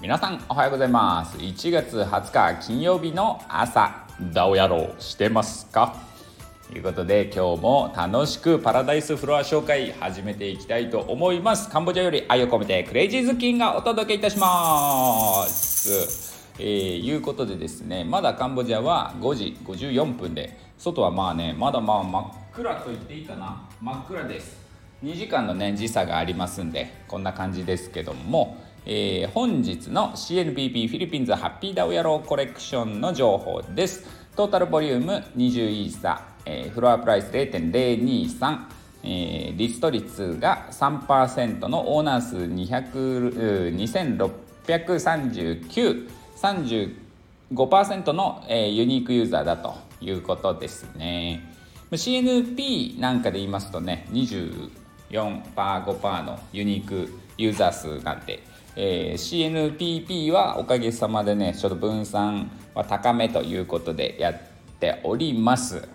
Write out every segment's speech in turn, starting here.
皆さんおはようございます。1月20日金曜日の朝ダオ野郎してますか？ということで今日も楽しくパラダイスフロア紹介始めていきたいと思います。カンボジアより愛を込めてクレイジーズキンがお届けいたします。えー、いうことでですねまだカンボジアは5時54分で外はまあねまだまあ真っ暗と言っていいかな。真っ暗です。2時間のね時差がありますんでこんな感じですけどもえー、本日の CNPP フィリピンズハッピーダウヤローコレクションの情報です。トータルボリューム20イーサ、えー、フロアプライス0.023、えー、リスト率が3%のオーナー数2639、35%の、えー、ユニークユーザーだということですね。CNP なんかで言いますとね、24%、4%5% のユニークユーザー数なんで、えー、CNPP はおかげさまでねちょっと分散は高めということでやっております。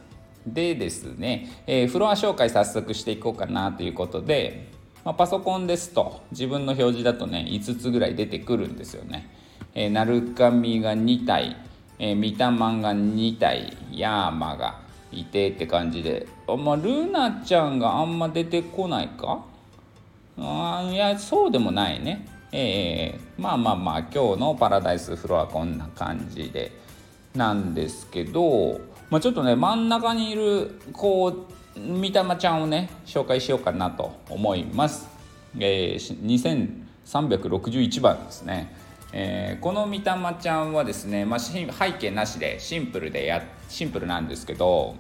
でですね、えー、フロア紹介早速していこうかなということで、まあ、パソコンですと自分の表示だとね5つぐらい出てくるんですよね、えー、ナルカミが2体、えー、ミタマンが2体ヤーマがいてって感じで。あまあルナちゃんがあんま出てこないか？あいやそうでもないね。えー、まあまあまあ今日のパラダイスフロアこんな感じで。なんですけど、まあ、ちょっとね真ん中にいるこう三玉ちゃんをね紹介しようかなと思います。えー、2361番ですね。えー、この三玉ちゃんはですね、まあ、背景なしでシンプルでやシンプルなんですけど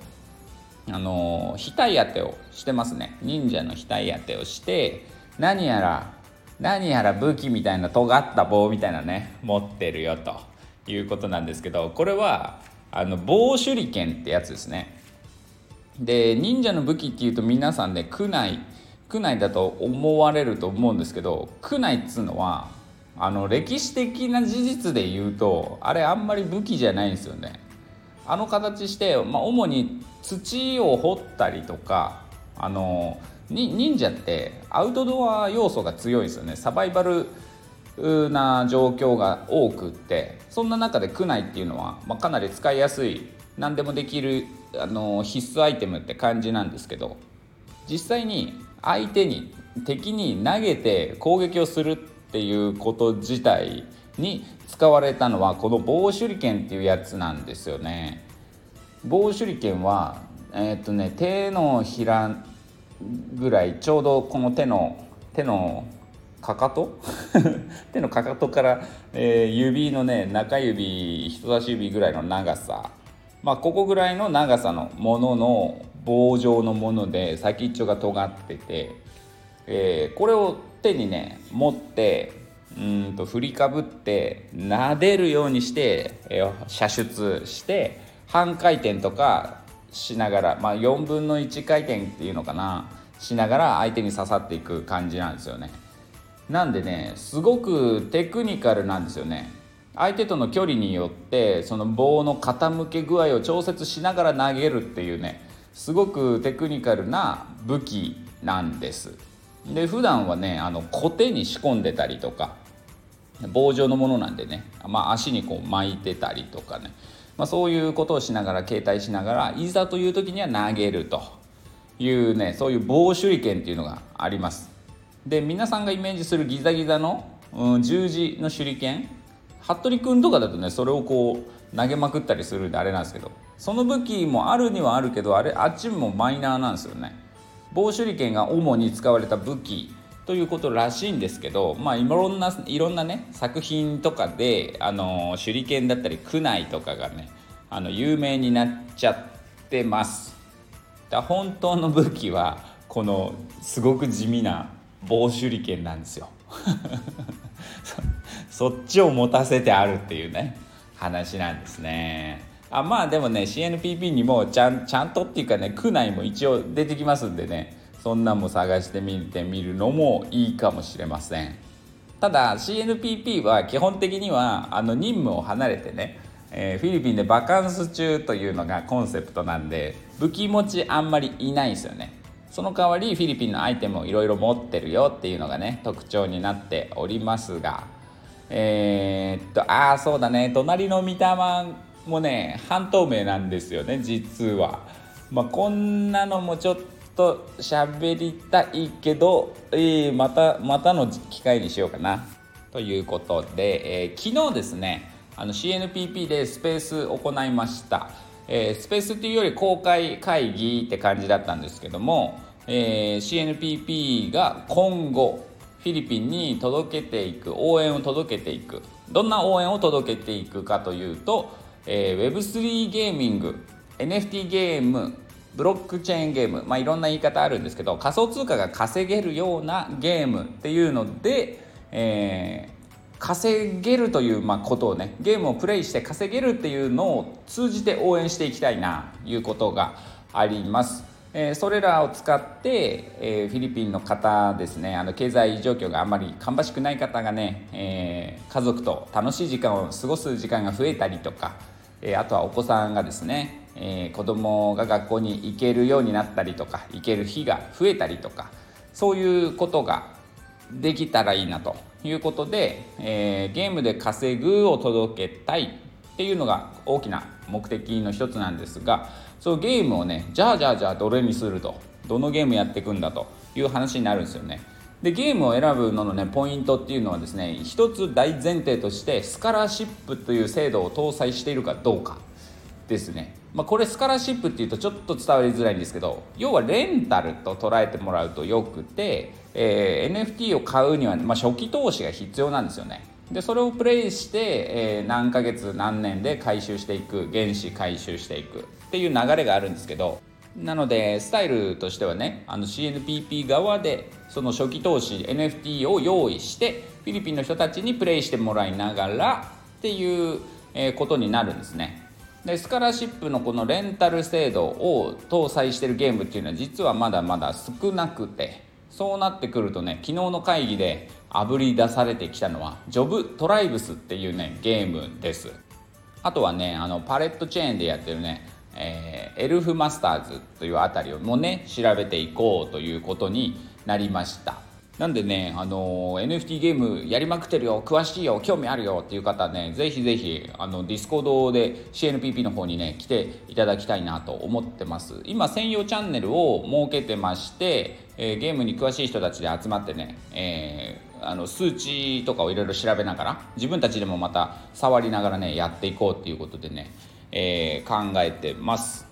あの額当てをしてますね。忍者の額当てをして何やら何やら武器みたいな尖った棒みたいなね持ってるよということなんですけどこれはあの棒手裏剣ってやつですね。で忍者の武器っていうと皆さんね区内区内だと思われると思うんですけど区内っつうのはあの歴史的な事実で言うとあれあんまり武器じゃないんですよね。あの形して、まあ、主に土を掘ったりとかあの忍者ってアウトドア要素が強いですよね。サバイバルな状況が多くってそんな中で区内っていうのは、まあ、かなり使いやすい何でもできるあの必須アイテムって感じなんですけど実際に相手に敵に投げて攻撃をするっていうこと自体に使われたのはこの棒手裏剣っていうやつなんですよね。棒手裏剣はえー、っとね手のひらぐらいちょうどこの手の手のかかと？手のかかとから、えー、指のね中指人差し指ぐらいの長さまあここぐらいの長さのものの棒状のもので先っちょが尖ってて、えー、これを手にね持ってうんと振りかぶって撫でるようにして、えー、射出して半回転とかしながら、まあ、4分の1回転っていうのかなしながら相手に刺さっていく感じなんですよね。なんでねすごくテクニカルなんですよね。相手との距離によってその棒の傾け具合を調節しながら投げるっていうねすごくテクニカルな武器なんです。で普段はねあのコテに仕込んでたりとか棒状のものなんでね、まあ、足にこう巻いてたりとかねまあ、そういうことをしながら携帯しながらいざという時には投げるというねそういう棒手裏剣っていうのがあります。で皆さんがイメージするギザギザの、うん、十字の手裏剣服部君とかだとねそれをこう投げまくったりするんであれなんですけどその武器もあるにはあるけどあれあっちもマイナーなんですよね。棒手裏剣が主に使われた武器ということらしいんですけど、まあ、いろんないろんなね作品とかであの手裏剣だったり区内とかがねあの有名になっちゃってます。だ本当の武器はこのすごく地味な棒手裏剣なんですよ。そっちを持たせてあるっていうね話なんですね。あまあでもね CNPP にもちゃんちゃんとっていうかね区内も一応出てきますんでねそんなんも探してみてみるのもいいかもしれません。ただ CNPP は基本的にはあの任務を離れてね、えー、フィリピンでバカンス中というのがコンセプトなんで武器持ちあんまりいないんですよね。その代わりフィリピンのアイテムをいろいろ持ってるよっていうのがね特徴になっておりますがえー、っとああそうだね隣の御霊もうね半透明なんですよね実は。まあ、こんなのもちょっと喋りたいけど、えー、またまたの機会にしようかな。ということで、えー、昨日ですねあの CNPP でスペース行いました。えー、スペースっていうより公開会議って感じだったんですけども、えー、CNPP が今後フィリピンに届けていく応援を届けていくどんな応援を届けていくかというと、えー、Web3 ゲーミング NFT ゲームブロックチェーンゲーム、まあ、いろんな言い方あるんですけど仮想通貨が稼げるようなゲームっていうので、えー、稼げるというまあことをねゲームをプレイして稼げるっていうのを通じて応援していきたいなということがあります。えー、それらを使って、えー、フィリピンの方ですねあの経済状況があんまり芳しくない方がね、えー、家族と楽しい時間を過ごす時間が増えたりとか、えあとはお子さんがですね、え子供が学校に行けるようになったりとか行ける日が増えたりとかそういうことができたらいいなということで、えゲームで稼ぐを届けたいっていうのが大きな目的の一つなんですがそのゲームをねじゃあじゃあじゃあどれにするとどのゲームやっていくんだという話になるんですよね。でゲームを選ぶののねポイントっていうのはですね一つ大前提としてスカラシップという制度を搭載しているかどうかですね。まあ、これスカラシップっていうとちょっと伝わりづらいんですけど要はレンタルと捉えてもらうとよくて、えー、NFT を買うには、まあ、初期投資が必要なんですよね。でそれをプレイして、えー、何ヶ月何年で回収していく原資回収していくっていう流れがあるんですけどなのでスタイルとしてはねあの CNPP 側でその初期投資 NFT を用意してフィリピンの人たちにプレイしてもらいながらっていう、ことになるんですね。でスカラシップのこのレンタル制度を搭載してるゲームっていうのは実はまだまだ少なくてそうなってくるとね昨日の会議であぶり出されてきたのはジョブトライブスっていうねゲームですあとはねあのパレットチェーンでやってるね、えー、エルフマスターズというあたりをもね調べていこうということになりましたなんでね、あの NFT ゲームやりまくってるよ、詳しいよ、興味あるよっていう方ね、ぜひぜひ、あの、 Discord で CNPP の方にね、来ていただきたいなと思ってます。今、専用チャンネルを設けてまして、えー、ゲームに詳しい人たちで集まってね、えー、あの数値とかをいろいろ調べながら自分たちでもまた触りながらねやっていこうっていうことでね、えー、考えてます。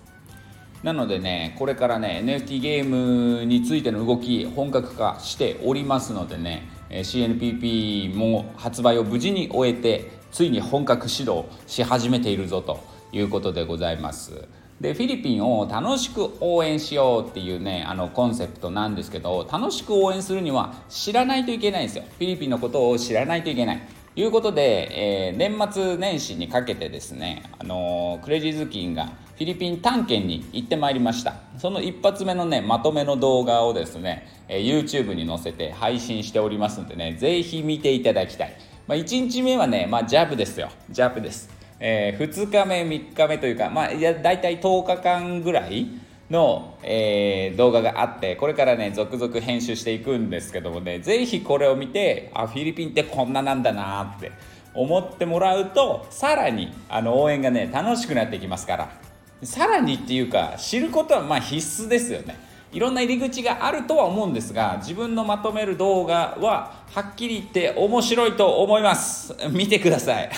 なのでねこれからね NFT ゲームについての動き本格化しておりますのでね CNPP も発売を無事に終えてついに本格始動し始めているぞということでございます。でフィリピンを楽しく応援しようっていうねあのコンセプトなんですけど楽しく応援するには知らないといけないんですよ。フィリピンのことを知らないといけない。いうことで、えー、年末年始にかけてですね、あのー、クレジーズキンがフィリピン探検に行ってまいりました。その一発目のねまとめの動画をですね、えー、YouTube に載せて配信しておりますんでねぜひ見ていただきたい、まあ、1日目はね、まあ、ジャブですよ。ジャブです。えー、2日目3日目というかまあいや大体10日間ぐらいの、えー、動画があってこれからね続々編集していくんですけどもね是非これを見てあフィリピンってこんななんだなって思ってもらうとさらにあの応援がね楽しくなってきますから。さらにっていうか知ることはま必須ですよね。いろんな入り口があるとは思うんですが自分のまとめる動画ははっきり言って面白いと思います。見てください。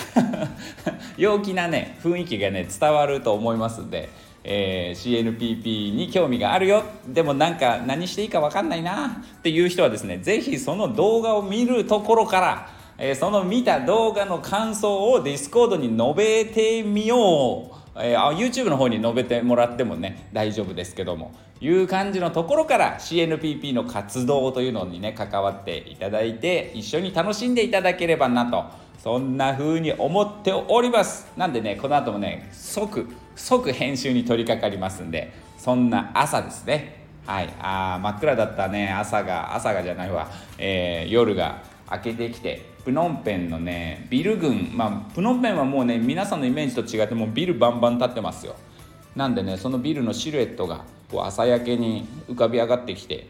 陽気なね雰囲気がね伝わると思いますんで、えー、CNPP に興味があるよ。でもなんか何していいか分かんないな。っていう人はですね是非その動画を見るところからえー、その見た動画の感想を Discord に述べてみよう。えー、YouTube の方に述べてもらってもね大丈夫ですけども。いう感じのところから CNPP の活動というのにね関わっていただいて一緒に楽しんでいただければなと。そんな風に思っております。なんでねこの後もね即即編集に取り掛かりますんでそんな朝ですね。はい。あ真っ暗だったね。朝が朝がじゃないわ、えー、夜が明けてきてプノンペンのねビル群まあプノンペンはもうね皆さんのイメージと違ってもうビルバンバン立ってますよ。なんでねそのビルのシルエットがこう朝焼けに浮かび上がってきて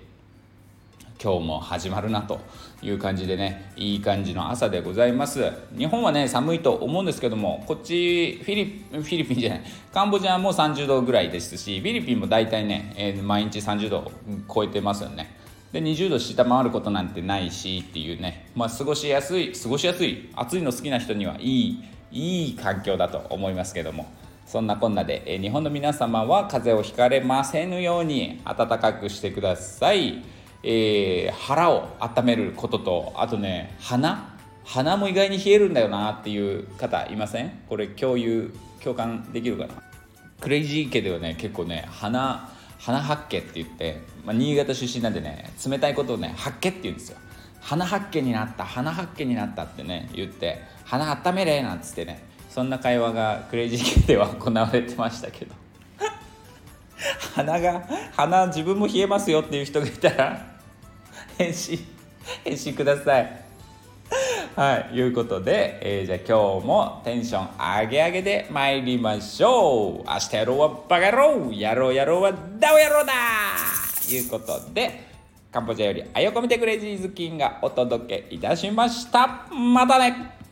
今日も始まるなという感じでねいい感じの朝でございます。日本はね寒いと思うんですけどもこっちフィリフィリピンじゃないカンボジアも30度ぐらいですしフィリピンも大体ね、えー、毎日30度超えてますよね。で20度下回ることなんてないしっていうねまあ過ごしやすい過ごしやすい暑いの好きな人にはいいいい環境だと思いますけどもそんなこんなで、えー、日本の皆様は風邪をひかれませぬように暖かくしてください。えー、腹を温めることとあとね鼻？鼻も意外に冷えるんだよなっていう方いません？これ共有共感できるかな？クレイジー家ではね結構ね鼻鼻八景って言って、まあ、新潟出身なんでね冷たいことをね八景って言うんですよ。鼻八景になった鼻八景になったってね言って鼻温めれなんつってねそんな会話がクレイジー家では行われてましたけど。鼻が鼻自分も冷えますよっていう人がいたら返信 返信ください。はいいうことで、えー、じゃあ今日もテンション上げ上げで参りましょう。明日やろうはバカ野郎。やろうやろうはダオ野郎だ。いうことでカンボジアよりあよこみてクレイジーズキンがお届けいたしました。またね。